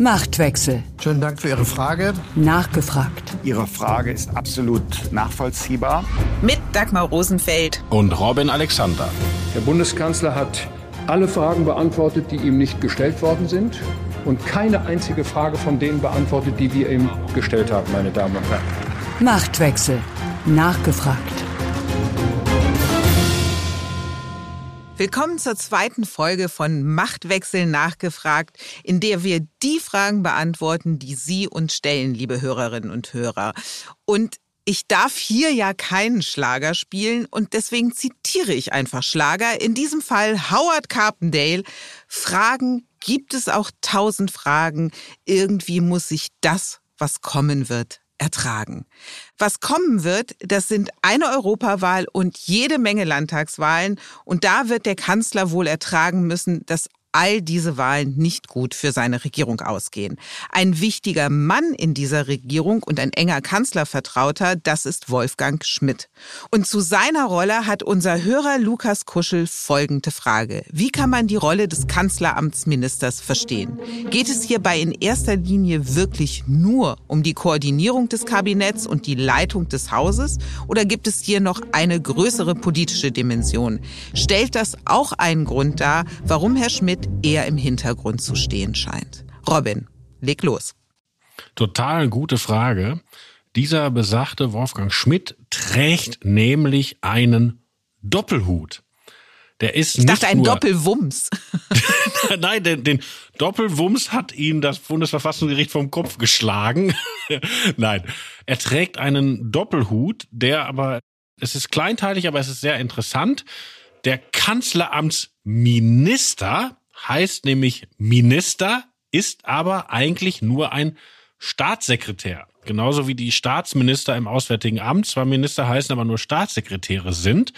Machtwechsel. Schönen Dank für Ihre Frage. Nachgefragt. Ihre Frage ist absolut nachvollziehbar. Mit Dagmar Rosenfeld. Und Robin Alexander. Der Bundeskanzler hat alle Fragen beantwortet, die ihm nicht gestellt worden sind. Und keine einzige Frage von denen beantwortet, die wir ihm gestellt haben, meine Damen und Herren. Machtwechsel. Nachgefragt. Willkommen zur zweiten Folge von Machtwechsel nachgefragt, in der wir die Fragen beantworten, die Sie uns stellen, liebe Hörerinnen und Hörer. Und ich darf hier ja keinen Schlager spielen und deswegen zitiere ich einfach Schlager. In diesem Fall Howard Carpendale. Fragen gibt es auch tausend Fragen. Irgendwie muss sich das, was kommen wird, ertragen. Was kommen wird, das sind eine Europawahl und jede Menge Landtagswahlen. Und da wird der Kanzler wohl ertragen müssen, dass all diese Wahlen nicht gut für seine Regierung ausgehen. Ein wichtiger Mann in dieser Regierung und ein enger Kanzlervertrauter, das ist Wolfgang Schmidt. Und zu seiner Rolle hat unser Hörer Lukas Kuschel folgende Frage. Wie kann man die Rolle des Kanzleramtsministers verstehen? Geht es hierbei in erster Linie wirklich nur um die Koordinierung des Kabinetts und die Leitung des Hauses? Oder gibt es hier noch eine größere politische Dimension? Stellt das auch einen Grund dar, warum Herr Schmidt Schmidt eher im Hintergrund zu stehen scheint. Robin, leg los. Total gute Frage. Dieser besagte Wolfgang Schmidt trägt nämlich einen Doppelhut. Der ist ich dachte, ein Doppelwumms. Nein, den, den Doppelwumms hat ihn das Bundesverfassungsgericht vom Kopf geschlagen. Nein, er trägt einen Doppelhut, der aber, es ist kleinteilig, aber es ist sehr interessant. Der Kanzleramtsminister heißt nämlich Minister, ist aber eigentlich nur ein Staatssekretär. Genauso wie die Staatsminister im Auswärtigen Amt, zwar Minister heißen, aber nur Staatssekretäre sind,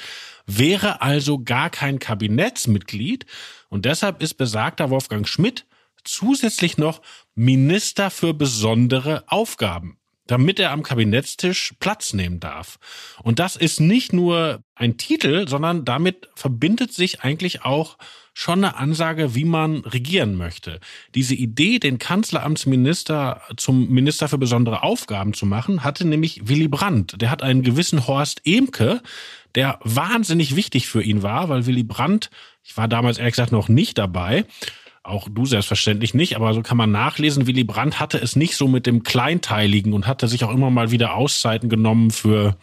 wäre also gar kein Kabinettsmitglied und deshalb ist besagter Wolfgang Schmidt zusätzlich noch Minister für besondere Aufgaben damit er am Kabinettstisch Platz nehmen darf. Und das ist nicht nur ein Titel, sondern damit verbindet sich eigentlich auch schon eine Ansage, wie man regieren möchte. Diese Idee, den Kanzleramtsminister zum Minister für besondere Aufgaben zu machen, hatte nämlich Willy Brandt. Der hat einen gewissen Horst Emke, der wahnsinnig wichtig für ihn war, weil Willy Brandt, ich war damals ehrlich gesagt noch nicht dabei, auch du selbstverständlich nicht, aber so kann man nachlesen, Willy Brandt hatte es nicht so mit dem Kleinteiligen und hatte sich auch immer mal wieder Auszeiten genommen für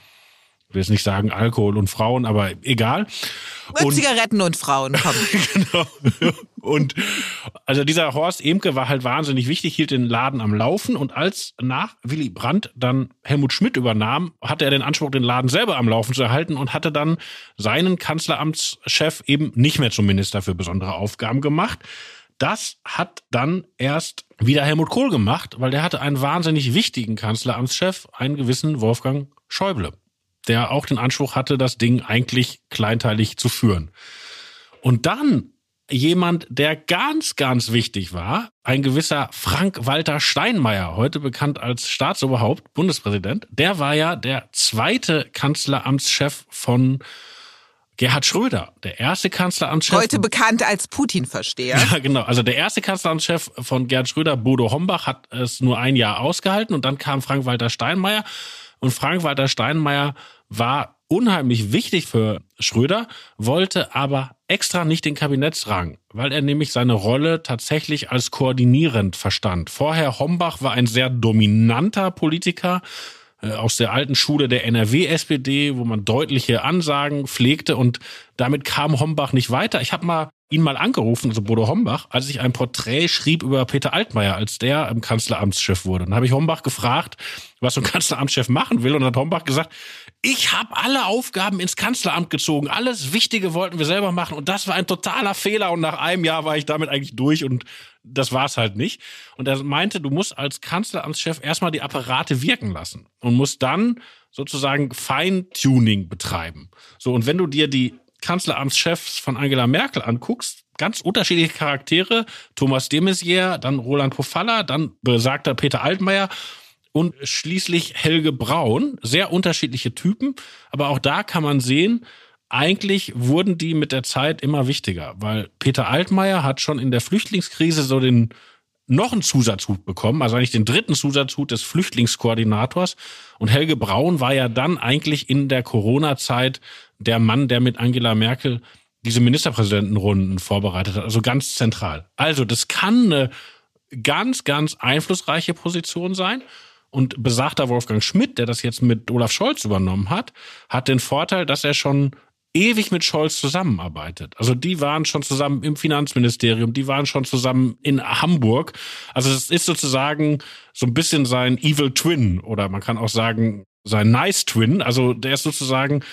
ich will jetzt nicht sagen Alkohol und Frauen, aber egal. Und, Zigaretten und Frauen, komm. genau. Und also dieser Horst Emke war halt wahnsinnig wichtig, hielt den Laden am Laufen und als nach Willy Brandt dann Helmut Schmidt übernahm, hatte er den Anspruch, den Laden selber am Laufen zu erhalten und hatte dann seinen Kanzleramtschef eben nicht mehr zum Minister für besondere Aufgaben gemacht. Das hat dann erst wieder Helmut Kohl gemacht, weil der hatte einen wahnsinnig wichtigen Kanzleramtschef, einen gewissen Wolfgang Schäuble der auch den Anspruch hatte, das Ding eigentlich kleinteilig zu führen. Und dann jemand, der ganz, ganz wichtig war, ein gewisser Frank-Walter Steinmeier, heute bekannt als Staatsoberhaupt, Bundespräsident, der war ja der zweite Kanzleramtschef von Gerhard Schröder, der erste Kanzleramtschef. Heute bekannt als Putin-Versteher. Ja, genau. Also der erste Kanzleramtschef von Gerhard Schröder, Bodo Hombach, hat es nur ein Jahr ausgehalten und dann kam Frank-Walter Steinmeier und Frank-Walter Steinmeier war unheimlich wichtig für Schröder, wollte aber extra nicht den Kabinettsrang, weil er nämlich seine Rolle tatsächlich als koordinierend verstand. Vorher Hombach war ein sehr dominanter Politiker aus der alten Schule der NRW-SPD, wo man deutliche Ansagen pflegte und damit kam Hombach nicht weiter. Ich habe mal ihn mal angerufen, also Bodo Hombach, als ich ein Porträt schrieb über Peter Altmaier, als der im Kanzleramtschef wurde. Dann habe ich Hombach gefragt, was so ein Kanzleramtschef machen will. Und dann hat Hombach gesagt, ich habe alle Aufgaben ins Kanzleramt gezogen. Alles Wichtige wollten wir selber machen. Und das war ein totaler Fehler. Und nach einem Jahr war ich damit eigentlich durch und das war es halt nicht. Und er meinte, du musst als Kanzleramtschef erstmal die Apparate wirken lassen und musst dann sozusagen Feintuning betreiben. So, und wenn du dir die Kanzleramtschefs von Angela Merkel anguckst, ganz unterschiedliche Charaktere. Thomas de Maizière, dann Roland Pofalla, dann besagter Peter Altmaier und schließlich Helge Braun. Sehr unterschiedliche Typen, aber auch da kann man sehen, eigentlich wurden die mit der Zeit immer wichtiger, weil Peter Altmaier hat schon in der Flüchtlingskrise so den noch einen Zusatzhut bekommen, also eigentlich den dritten Zusatzhut des Flüchtlingskoordinators. Und Helge Braun war ja dann eigentlich in der Corona-Zeit der Mann, der mit Angela Merkel diese Ministerpräsidentenrunden vorbereitet hat, also ganz zentral. Also das kann eine ganz, ganz einflussreiche Position sein. Und besagter Wolfgang Schmidt, der das jetzt mit Olaf Scholz übernommen hat, hat den Vorteil, dass er schon ewig mit Scholz zusammenarbeitet. Also die waren schon zusammen im Finanzministerium, die waren schon zusammen in Hamburg. Also es ist sozusagen so ein bisschen sein Evil Twin oder man kann auch sagen sein Nice Twin. Also der ist sozusagen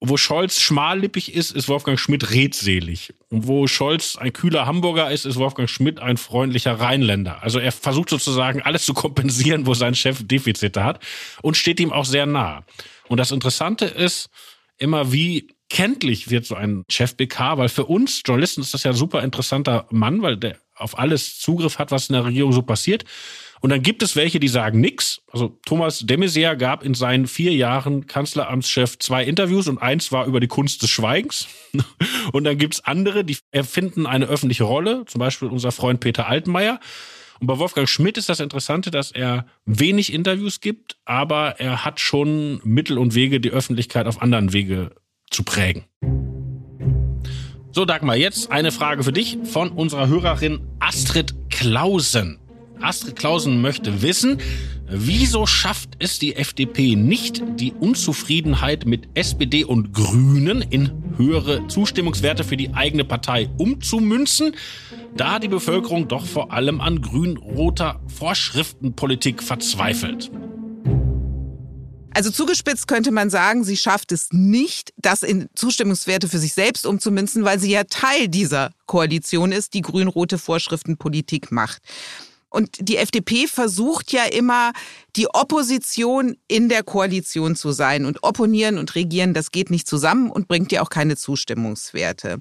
wo Scholz schmallippig ist, ist Wolfgang Schmidt redselig. Und wo Scholz ein kühler Hamburger ist, ist Wolfgang Schmidt ein freundlicher Rheinländer. Also er versucht sozusagen alles zu kompensieren, wo sein Chef Defizite hat und steht ihm auch sehr nah. Und das Interessante ist immer, wie kenntlich wird so ein Chef BK, weil für uns Journalisten ist das ja ein super interessanter Mann, weil der auf alles Zugriff hat, was in der Regierung so passiert. Und dann gibt es welche, die sagen nix. Also Thomas de Maizière gab in seinen vier Jahren Kanzleramtschef zwei Interviews und eins war über die Kunst des Schweigens. Und dann gibt's andere, die erfinden eine öffentliche Rolle, zum Beispiel unser Freund Peter Altmaier. Und bei Wolfgang Schmidt ist das Interessante, dass er wenig Interviews gibt, aber er hat schon Mittel und Wege, die Öffentlichkeit auf anderen Wege zu prägen. So, Dagmar, jetzt eine Frage für dich von unserer Hörerin Astrid Klausen. Astrid Klausen möchte wissen, wieso schafft es die FDP nicht, die Unzufriedenheit mit SPD und Grünen in höhere Zustimmungswerte für die eigene Partei umzumünzen, da die Bevölkerung doch vor allem an grün-roter Vorschriftenpolitik verzweifelt. Also zugespitzt könnte man sagen, sie schafft es nicht, das in Zustimmungswerte für sich selbst umzumünzen, weil sie ja Teil dieser Koalition ist, die grün-rote Vorschriftenpolitik macht. Und die FDP versucht ja immer, die Opposition in der Koalition zu sein. Und opponieren und regieren, das geht nicht zusammen und bringt ja auch keine Zustimmungswerte.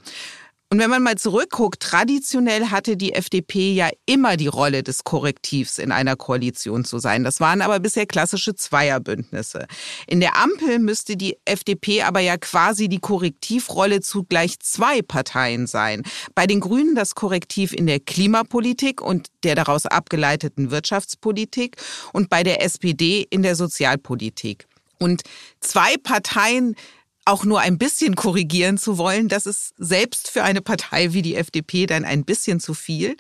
Und wenn man mal zurückguckt, traditionell hatte die FDP ja immer die Rolle des Korrektivs in einer Koalition zu sein. Das waren aber bisher klassische Zweierbündnisse. In der Ampel müsste die FDP aber ja quasi die Korrektivrolle zu gleich zwei Parteien sein. Bei den Grünen das Korrektiv in der Klimapolitik und der daraus abgeleiteten Wirtschaftspolitik und bei der SPD in der Sozialpolitik. Und zwei Parteien auch nur ein bisschen korrigieren zu wollen, das ist selbst für eine Partei wie die FDP dann ein bisschen zu viel.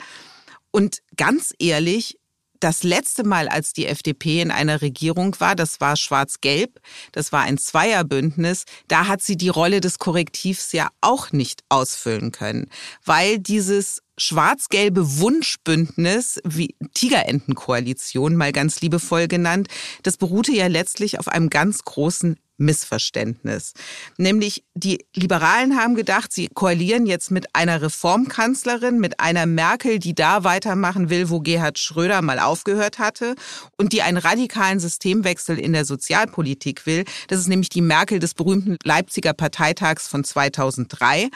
Und ganz ehrlich, das letzte Mal, als die FDP in einer Regierung war, das war schwarz-gelb, das war ein Zweierbündnis, da hat sie die Rolle des Korrektivs ja auch nicht ausfüllen können, weil dieses schwarz-gelbe Wunschbündnis, wie Tigerentenkoalition mal ganz liebevoll genannt, das beruhte ja letztlich auf einem ganz großen Missverständnis. Nämlich die Liberalen haben gedacht, sie koalieren jetzt mit einer Reformkanzlerin, mit einer Merkel, die da weitermachen will, wo Gerhard Schröder mal aufgehört hatte und die einen radikalen Systemwechsel in der Sozialpolitik will. Das ist nämlich die Merkel des berühmten Leipziger Parteitags von 2003.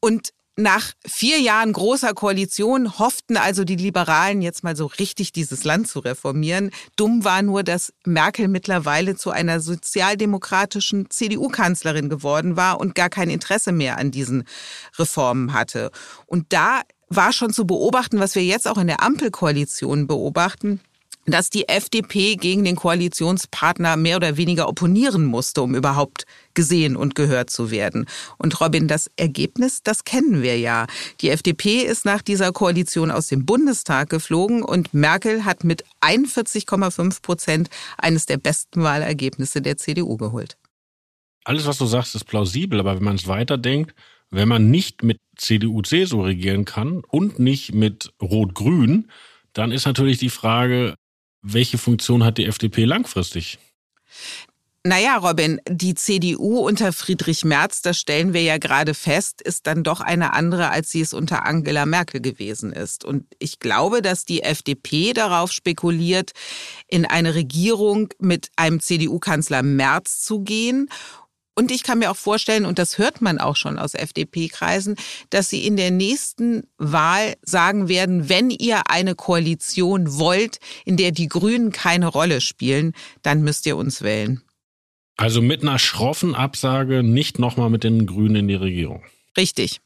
Und nach vier Jahren großer Koalition hofften also die Liberalen jetzt mal so richtig dieses Land zu reformieren. Dumm war nur, dass Merkel mittlerweile zu einer sozialdemokratischen CDU-Kanzlerin geworden war und gar kein Interesse mehr an diesen Reformen hatte. Und da war schon zu beobachten, was wir jetzt auch in der Ampelkoalition beobachten, dass die FDP gegen den Koalitionspartner mehr oder weniger opponieren musste, um überhaupt gesehen und gehört zu werden. Und Robin, das Ergebnis, das kennen wir ja. Die FDP ist nach dieser Koalition aus dem Bundestag geflogen und Merkel hat mit 41,5 Prozent eines der besten Wahlergebnisse der CDU geholt. Alles, was du sagst, ist plausibel, aber wenn man es weiterdenkt, wenn man nicht mit CDU-CSU regieren kann und nicht mit Rot-Grün, dann ist natürlich die Frage, welche Funktion hat die FDP langfristig? Naja, Robin, die CDU unter Friedrich Merz, das stellen wir ja gerade fest, ist dann doch eine andere, als sie es unter Angela Merkel gewesen ist. Und ich glaube, dass die FDP darauf spekuliert, in eine Regierung mit einem CDU-Kanzler Merz zu gehen und ich kann mir auch vorstellen, und das hört man auch schon aus FDP-Kreisen, dass sie in der nächsten Wahl sagen werden, wenn ihr eine Koalition wollt, in der die Grünen keine Rolle spielen, dann müsst ihr uns wählen. Also mit einer schroffen Absage nicht nochmal mit den Grünen in die Regierung. Richtig.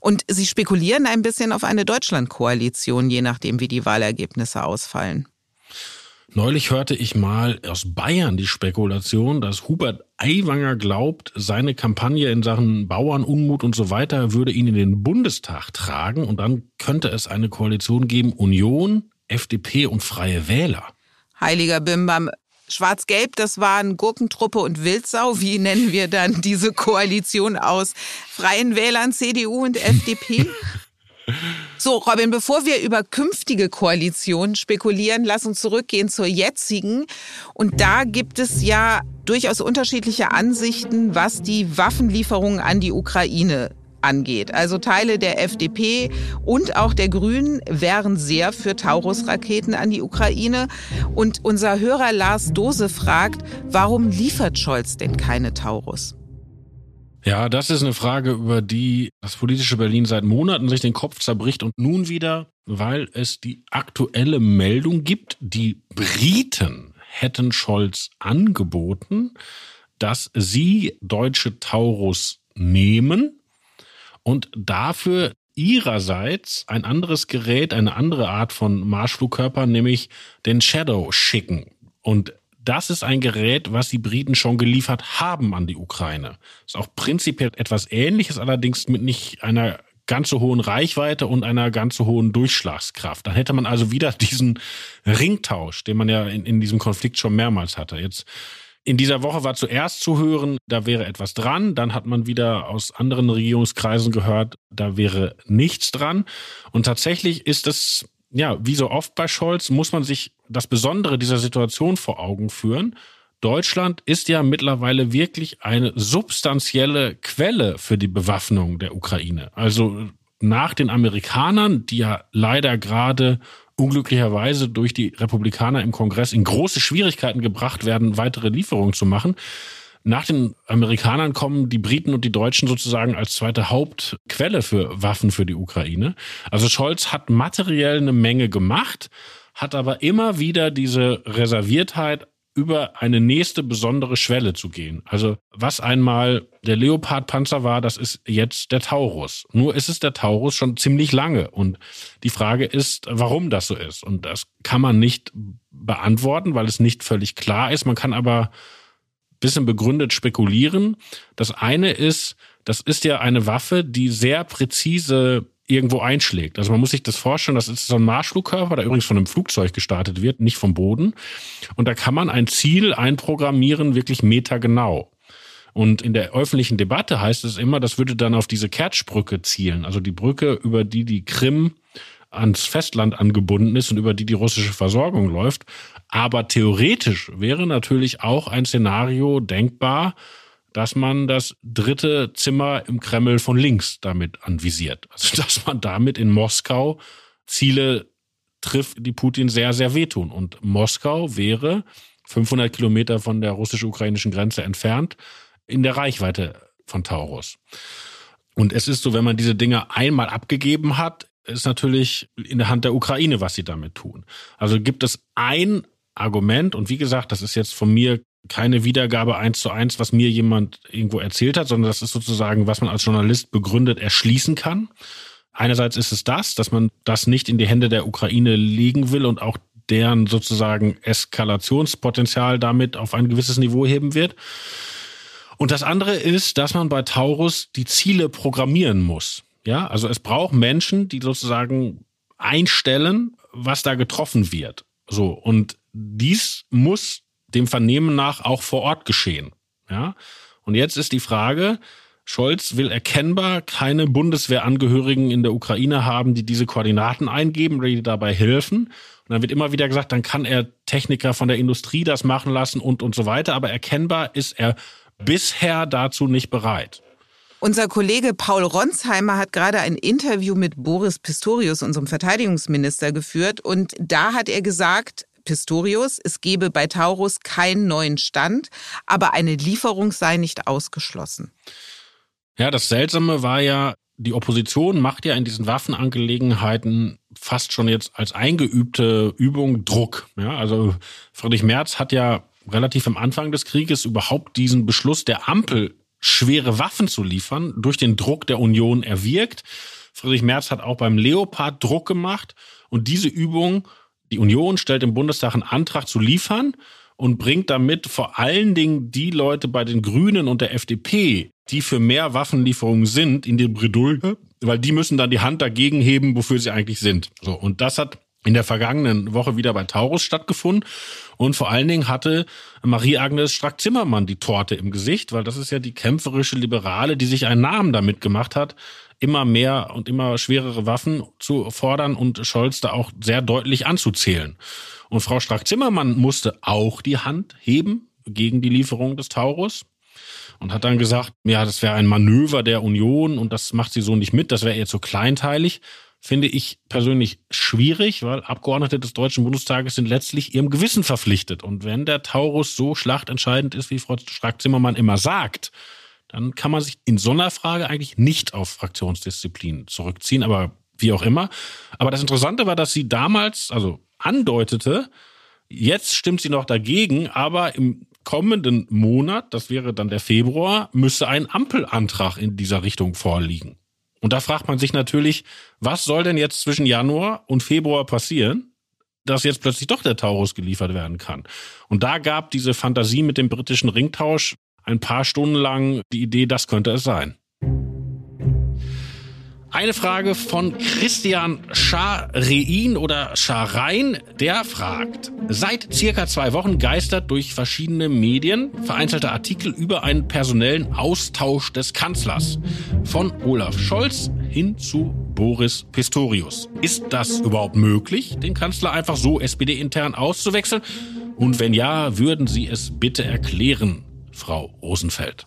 Und sie spekulieren ein bisschen auf eine Deutschlandkoalition, je nachdem, wie die Wahlergebnisse ausfallen. Neulich hörte ich mal aus Bayern die Spekulation, dass Hubert Aiwanger glaubt, seine Kampagne in Sachen Bauernunmut und so weiter würde ihn in den Bundestag tragen und dann könnte es eine Koalition geben, Union, FDP und Freie Wähler. Heiliger Bimbam, Schwarz-Gelb, das waren Gurkentruppe und Wildsau. Wie nennen wir dann diese Koalition aus Freien Wählern, CDU und FDP? So, Robin, bevor wir über künftige Koalitionen spekulieren, lass uns zurückgehen zur jetzigen. Und da gibt es ja durchaus unterschiedliche Ansichten, was die Waffenlieferungen an die Ukraine angeht. Also Teile der FDP und auch der Grünen wären sehr für Taurus-Raketen an die Ukraine. Und unser Hörer Lars Dose fragt, warum liefert Scholz denn keine Taurus? Ja, das ist eine Frage, über die das politische Berlin seit Monaten sich den Kopf zerbricht und nun wieder, weil es die aktuelle Meldung gibt, die Briten hätten Scholz angeboten, dass sie deutsche Taurus nehmen und dafür ihrerseits ein anderes Gerät, eine andere Art von Marschflugkörper, nämlich den Shadow schicken. Und das ist ein Gerät, was die Briten schon geliefert haben an die Ukraine. Ist auch prinzipiell etwas Ähnliches, allerdings mit nicht einer ganz so hohen Reichweite und einer ganz so hohen Durchschlagskraft. Dann hätte man also wieder diesen Ringtausch, den man ja in, in diesem Konflikt schon mehrmals hatte. Jetzt in dieser Woche war zuerst zu hören, da wäre etwas dran. Dann hat man wieder aus anderen Regierungskreisen gehört, da wäre nichts dran. Und tatsächlich ist es, ja, wie so oft bei Scholz, muss man sich das Besondere dieser Situation vor Augen führen. Deutschland ist ja mittlerweile wirklich eine substanzielle Quelle für die Bewaffnung der Ukraine. Also nach den Amerikanern, die ja leider gerade unglücklicherweise durch die Republikaner im Kongress in große Schwierigkeiten gebracht werden, weitere Lieferungen zu machen. Nach den Amerikanern kommen die Briten und die Deutschen sozusagen als zweite Hauptquelle für Waffen für die Ukraine. Also Scholz hat materiell eine Menge gemacht, hat aber immer wieder diese Reserviertheit über eine nächste besondere Schwelle zu gehen. Also was einmal der Leopard-Panzer war, das ist jetzt der Taurus. Nur ist es der Taurus schon ziemlich lange. Und die Frage ist, warum das so ist. Und das kann man nicht beantworten, weil es nicht völlig klar ist. Man kann aber bisschen begründet spekulieren. Das eine ist, das ist ja eine Waffe, die sehr präzise irgendwo einschlägt. Also man muss sich das vorstellen, das ist so ein Marschflugkörper, der übrigens von einem Flugzeug gestartet wird, nicht vom Boden. Und da kann man ein Ziel einprogrammieren, wirklich metergenau. Und in der öffentlichen Debatte heißt es immer, das würde dann auf diese Kertschbrücke zielen, also die Brücke, über die die Krim ans Festland angebunden ist und über die die russische Versorgung läuft. Aber theoretisch wäre natürlich auch ein Szenario denkbar, dass man das dritte Zimmer im Kreml von links damit anvisiert. Also dass man damit in Moskau Ziele trifft, die Putin sehr, sehr wehtun. Und Moskau wäre 500 Kilometer von der russisch-ukrainischen Grenze entfernt in der Reichweite von Taurus. Und es ist so, wenn man diese Dinge einmal abgegeben hat, ist natürlich in der Hand der Ukraine, was sie damit tun. Also gibt es ein Argument, und wie gesagt, das ist jetzt von mir keine Wiedergabe eins zu eins, was mir jemand irgendwo erzählt hat, sondern das ist sozusagen, was man als Journalist begründet erschließen kann. Einerseits ist es das, dass man das nicht in die Hände der Ukraine legen will und auch deren sozusagen Eskalationspotenzial damit auf ein gewisses Niveau heben wird. Und das andere ist, dass man bei Taurus die Ziele programmieren muss. Ja, also es braucht Menschen, die sozusagen einstellen, was da getroffen wird. So. Und dies muss dem Vernehmen nach auch vor Ort geschehen. Ja? Und jetzt ist die Frage, Scholz will erkennbar keine Bundeswehrangehörigen in der Ukraine haben, die diese Koordinaten eingeben oder die dabei helfen. Und dann wird immer wieder gesagt, dann kann er Techniker von der Industrie das machen lassen und und so weiter. Aber erkennbar ist er bisher dazu nicht bereit. Unser Kollege Paul Ronsheimer hat gerade ein Interview mit Boris Pistorius, unserem Verteidigungsminister, geführt. Und da hat er gesagt, Pistorius, es gebe bei Taurus keinen neuen Stand, aber eine Lieferung sei nicht ausgeschlossen. Ja, das Seltsame war ja, die Opposition macht ja in diesen Waffenangelegenheiten fast schon jetzt als eingeübte Übung Druck. Ja, also Friedrich Merz hat ja relativ am Anfang des Krieges überhaupt diesen Beschluss der Ampel schwere Waffen zu liefern, durch den Druck der Union erwirkt. Friedrich Merz hat auch beim Leopard Druck gemacht und diese Übung, die Union stellt im Bundestag einen Antrag zu liefern und bringt damit vor allen Dingen die Leute bei den Grünen und der FDP, die für mehr Waffenlieferungen sind, in die Bredouille, weil die müssen dann die Hand dagegen heben, wofür sie eigentlich sind. So, und das hat in der vergangenen Woche wieder bei Taurus stattgefunden. Und vor allen Dingen hatte Marie-Agnes Strack-Zimmermann die Torte im Gesicht, weil das ist ja die kämpferische Liberale, die sich einen Namen damit gemacht hat, immer mehr und immer schwerere Waffen zu fordern und Scholz da auch sehr deutlich anzuzählen. Und Frau Strack-Zimmermann musste auch die Hand heben gegen die Lieferung des Taurus und hat dann gesagt, ja, das wäre ein Manöver der Union und das macht sie so nicht mit, das wäre ihr zu kleinteilig finde ich persönlich schwierig, weil Abgeordnete des Deutschen Bundestages sind letztlich ihrem Gewissen verpflichtet. Und wenn der Taurus so schlachtentscheidend ist, wie Frau Strack-Zimmermann immer sagt, dann kann man sich in so einer Frage eigentlich nicht auf Fraktionsdisziplin zurückziehen, aber wie auch immer. Aber das Interessante war, dass sie damals, also andeutete, jetzt stimmt sie noch dagegen, aber im kommenden Monat, das wäre dann der Februar, müsse ein Ampelantrag in dieser Richtung vorliegen. Und da fragt man sich natürlich, was soll denn jetzt zwischen Januar und Februar passieren, dass jetzt plötzlich doch der Taurus geliefert werden kann? Und da gab diese Fantasie mit dem britischen Ringtausch ein paar Stunden lang die Idee, das könnte es sein. Eine Frage von Christian Scharein oder Scharein, der fragt, seit circa zwei Wochen geistert durch verschiedene Medien vereinzelte Artikel über einen personellen Austausch des Kanzlers von Olaf Scholz hin zu Boris Pistorius. Ist das überhaupt möglich, den Kanzler einfach so SPD-intern auszuwechseln? Und wenn ja, würden Sie es bitte erklären, Frau Rosenfeld?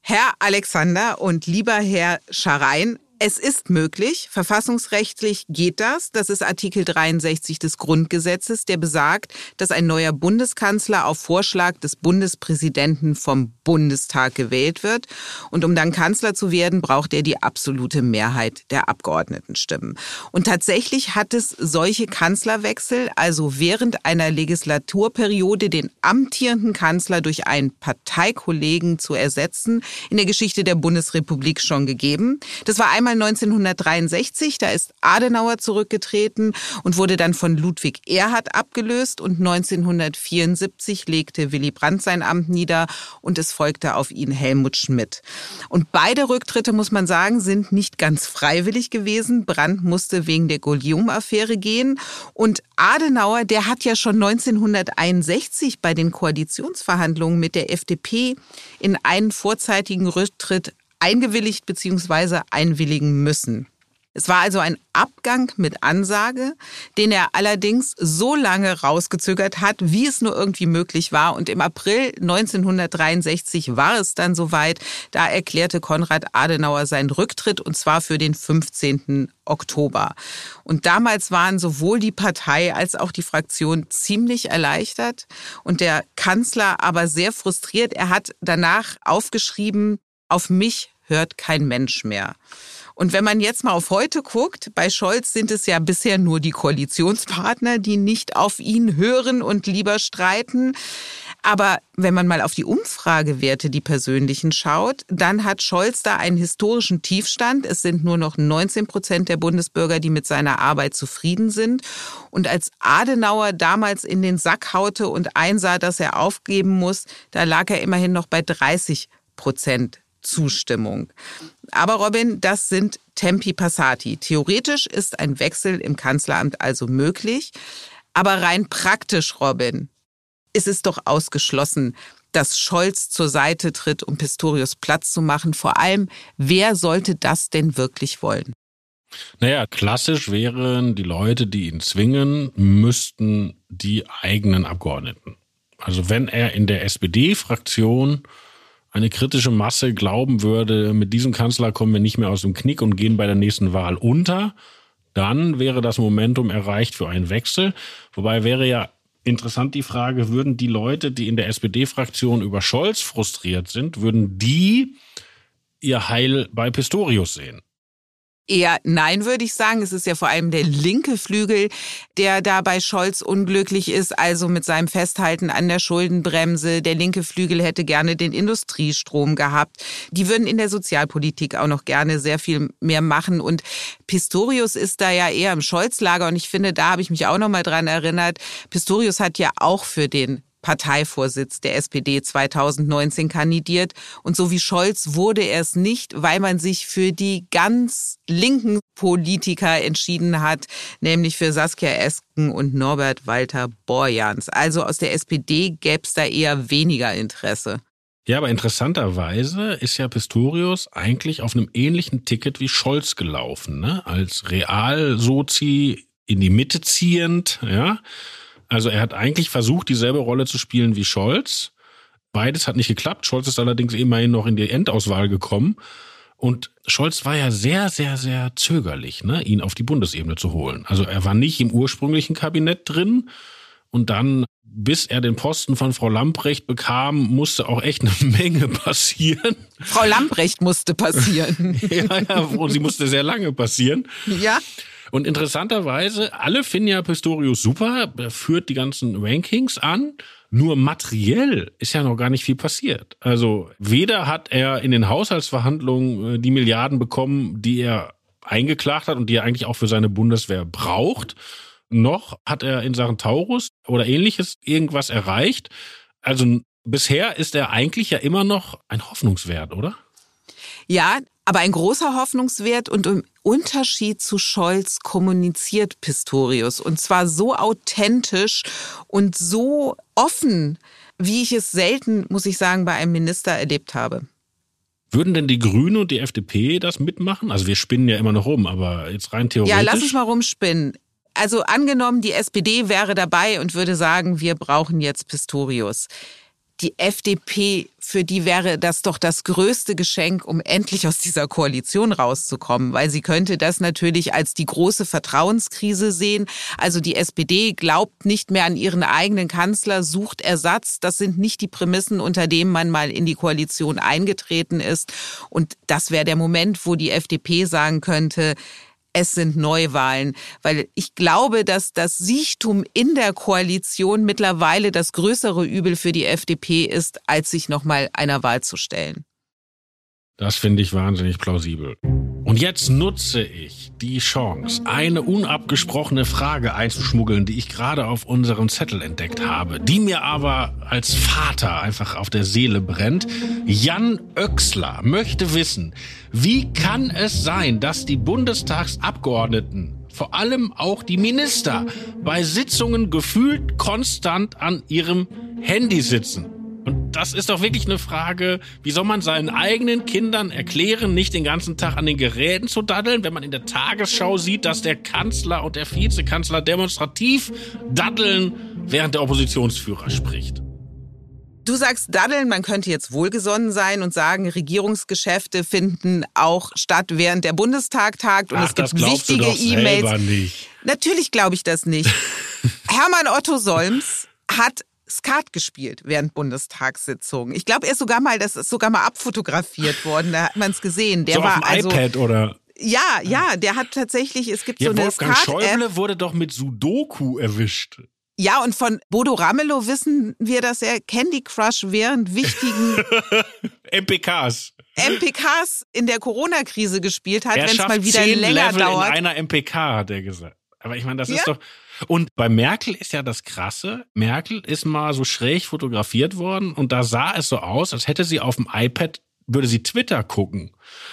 Herr Alexander und lieber Herr Scharein, es ist möglich, verfassungsrechtlich geht das. Das ist Artikel 63 des Grundgesetzes, der besagt, dass ein neuer Bundeskanzler auf Vorschlag des Bundespräsidenten vom Bundestag gewählt wird. Und um dann Kanzler zu werden, braucht er die absolute Mehrheit der Abgeordnetenstimmen. Und tatsächlich hat es solche Kanzlerwechsel, also während einer Legislaturperiode den amtierenden Kanzler durch einen Parteikollegen zu ersetzen, in der Geschichte der Bundesrepublik schon gegeben. Das war einmal einmal 1963, da ist Adenauer zurückgetreten und wurde dann von Ludwig Erhard abgelöst und 1974 legte Willy Brandt sein Amt nieder und es folgte auf ihn Helmut Schmidt. Und beide Rücktritte, muss man sagen, sind nicht ganz freiwillig gewesen. Brandt musste wegen der Guillaume-Affäre gehen und Adenauer, der hat ja schon 1961 bei den Koalitionsverhandlungen mit der FDP in einen vorzeitigen Rücktritt eingewilligt bzw. einwilligen müssen. Es war also ein Abgang mit Ansage, den er allerdings so lange rausgezögert hat, wie es nur irgendwie möglich war. Und im April 1963 war es dann soweit. Da erklärte Konrad Adenauer seinen Rücktritt und zwar für den 15. Oktober. Und damals waren sowohl die Partei als auch die Fraktion ziemlich erleichtert und der Kanzler aber sehr frustriert. Er hat danach aufgeschrieben, auf mich hört kein Mensch mehr. Und wenn man jetzt mal auf heute guckt, bei Scholz sind es ja bisher nur die Koalitionspartner, die nicht auf ihn hören und lieber streiten. Aber wenn man mal auf die Umfragewerte, die persönlichen schaut, dann hat Scholz da einen historischen Tiefstand. Es sind nur noch 19 Prozent der Bundesbürger, die mit seiner Arbeit zufrieden sind. Und als Adenauer damals in den Sack haute und einsah, dass er aufgeben muss, da lag er immerhin noch bei 30 Prozent Zustimmung. Aber Robin, das sind Tempi Passati. Theoretisch ist ein Wechsel im Kanzleramt also möglich. Aber rein praktisch, Robin, ist es doch ausgeschlossen, dass Scholz zur Seite tritt, um Pistorius Platz zu machen. Vor allem, wer sollte das denn wirklich wollen? Naja, klassisch wären die Leute, die ihn zwingen, müssten die eigenen Abgeordneten. Also wenn er in der SPD-Fraktion eine kritische Masse glauben würde, mit diesem Kanzler kommen wir nicht mehr aus dem Knick und gehen bei der nächsten Wahl unter, dann wäre das Momentum erreicht für einen Wechsel. Wobei wäre ja interessant die Frage, würden die Leute, die in der SPD-Fraktion über Scholz frustriert sind, würden die ihr Heil bei Pistorius sehen? Eher nein, würde ich sagen. Es ist ja vor allem der linke Flügel, der da bei Scholz unglücklich ist, also mit seinem Festhalten an der Schuldenbremse. Der linke Flügel hätte gerne den Industriestrom gehabt. Die würden in der Sozialpolitik auch noch gerne sehr viel mehr machen. Und Pistorius ist da ja eher im Scholz-Lager. Und ich finde, da habe ich mich auch noch mal dran erinnert. Pistorius hat ja auch für den Parteivorsitz der SPD 2019 kandidiert. Und so wie Scholz wurde er es nicht, weil man sich für die ganz linken Politiker entschieden hat, nämlich für Saskia Esken und Norbert Walter Borjans. Also aus der SPD gäbe es da eher weniger Interesse. Ja, aber interessanterweise ist ja Pistorius eigentlich auf einem ähnlichen Ticket wie Scholz gelaufen, ne? Als Realsozi in die Mitte ziehend, ja also er hat eigentlich versucht, dieselbe Rolle zu spielen wie Scholz. Beides hat nicht geklappt. Scholz ist allerdings immerhin noch in die Endauswahl gekommen. Und Scholz war ja sehr, sehr, sehr zögerlich, ne, ihn auf die Bundesebene zu holen. Also er war nicht im ursprünglichen Kabinett drin. Und dann, bis er den Posten von Frau Lamprecht bekam, musste auch echt eine Menge passieren. Frau Lamprecht musste passieren. ja, ja, und sie musste sehr lange passieren. Ja. Und interessanterweise, alle finden ja Pistorius super, führt die ganzen Rankings an. Nur materiell ist ja noch gar nicht viel passiert. Also weder hat er in den Haushaltsverhandlungen äh, die Milliarden bekommen, die er eingeklagt hat und die er eigentlich auch für seine Bundeswehr braucht, noch hat er in Sachen Taurus oder ähnliches irgendwas erreicht. Also bisher ist er eigentlich ja immer noch ein Hoffnungswert, oder? Ja, aber ein großer Hoffnungswert und im Unterschied zu Scholz kommuniziert Pistorius. Und zwar so authentisch und so offen, wie ich es selten, muss ich sagen, bei einem Minister erlebt habe. Würden denn die Grünen und die FDP das mitmachen? Also wir spinnen ja immer noch rum, aber jetzt rein theoretisch. Ja, lass uns mal rumspinnen. Also angenommen, die SPD wäre dabei und würde sagen, wir brauchen jetzt Pistorius die FDP, für die wäre das doch das größte Geschenk, um endlich aus dieser Koalition rauszukommen, weil sie könnte das natürlich als die große Vertrauenskrise sehen. Also die SPD glaubt nicht mehr an ihren eigenen Kanzler, sucht Ersatz. Das sind nicht die Prämissen, unter denen man mal in die Koalition eingetreten ist. Und das wäre der Moment, wo die FDP sagen könnte, es sind Neuwahlen, weil ich glaube, dass das Siechtum in der Koalition mittlerweile das größere Übel für die FDP ist, als sich nochmal einer Wahl zu stellen. Das finde ich wahnsinnig plausibel. Und jetzt nutze ich die Chance, eine unabgesprochene Frage einzuschmuggeln, die ich gerade auf unserem Zettel entdeckt habe, die mir aber als Vater einfach auf der Seele brennt. Jan Oechsler möchte wissen, wie kann es sein, dass die Bundestagsabgeordneten vor allem auch die Minister bei Sitzungen gefühlt konstant an ihrem Handy sitzen? Und das ist doch wirklich eine Frage, wie soll man seinen eigenen Kindern erklären, nicht den ganzen Tag an den Geräten zu daddeln, wenn man in der Tagesschau sieht, dass der Kanzler und der Vizekanzler demonstrativ daddeln, während der Oppositionsführer spricht. Du sagst daddeln, man könnte jetzt wohlgesonnen sein und sagen, Regierungsgeschäfte finden auch statt, während der Bundestag tagt und Ach, es gibt wichtige E-Mails. Natürlich glaube ich das nicht. Hermann Otto Solms hat Skat gespielt während Bundestagssitzungen. Ich glaube, er ist sogar mal, das ist sogar mal abfotografiert worden. Da hat man es gesehen. Der so war auf dem also iPad oder ja, ja, der hat tatsächlich, es gibt ja, so eine Wolfgang. Schäuble wurde doch mit Sudoku erwischt. Ja, und von Bodo Ramelow wissen wir, dass er Candy Crush während wichtigen MPKs. MPKs in der Corona-Krise gespielt hat, wenn es mal wieder länger Level dauert. in einer MPK, hat er gesagt. Aber ich meine, das Ja. ist doch. Und bei Merkel ist ja das Krasse. Merkel ist mal so schräg fotografiert worden und da sah es so aus, als hätte sie auf dem iPad würde sie Twitter gucken.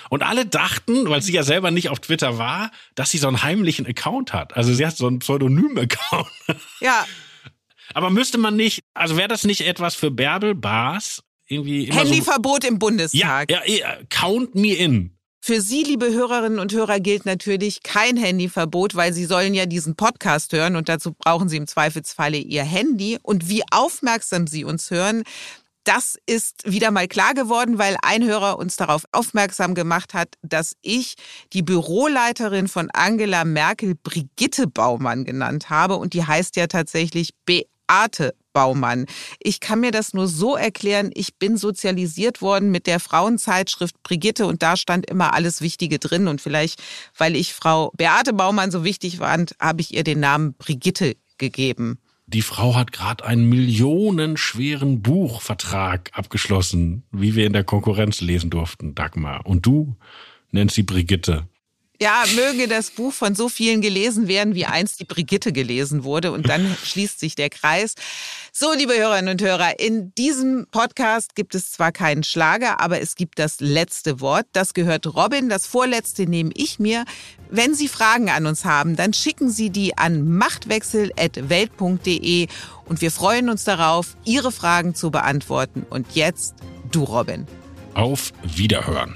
Und alle dachten, weil sie ja selber nicht auf Twitter war, dass sie so einen heimlichen Account hat. Also sie hat so einen Pseudonym-Account. Ja, Aber müsste man nicht, also wäre das nicht etwas für Bärbel Bars? Irgendwie immer so, Handyverbot im Bundestag. ja, ja, count me in. Für Sie, liebe Hörerinnen und Hörer, gilt natürlich kein Handyverbot, weil Sie sollen ja diesen Podcast hören und dazu brauchen Sie im Zweifelsfalle Ihr Handy. Und wie aufmerksam Sie uns hören, das ist wieder mal klar geworden, weil ein Hörer uns darauf aufmerksam gemacht hat, dass ich die Büroleiterin von Angela Merkel Brigitte Baumann genannt habe. Und die heißt ja tatsächlich Beate Baumann. Ich kann mir das nur so erklären, ich bin sozialisiert worden mit der Frauenzeitschrift Brigitte und da stand immer alles Wichtige drin und vielleicht, weil ich Frau Beate Baumann so wichtig fand, habe ich ihr den Namen Brigitte gegeben. Die Frau hat gerade einen millionenschweren Buchvertrag abgeschlossen, wie wir in der Konkurrenz lesen durften, Dagmar. Und du nennst sie Brigitte. Ja, möge das Buch von so vielen gelesen werden, wie einst die Brigitte gelesen wurde. Und dann schließt sich der Kreis. So, liebe Hörerinnen und Hörer, in diesem Podcast gibt es zwar keinen Schlager, aber es gibt das letzte Wort. Das gehört Robin. Das vorletzte nehme ich mir. Wenn Sie Fragen an uns haben, dann schicken Sie die an machtwechsel.welt.de und wir freuen uns darauf, Ihre Fragen zu beantworten. Und jetzt du, Robin. Auf Wiederhören.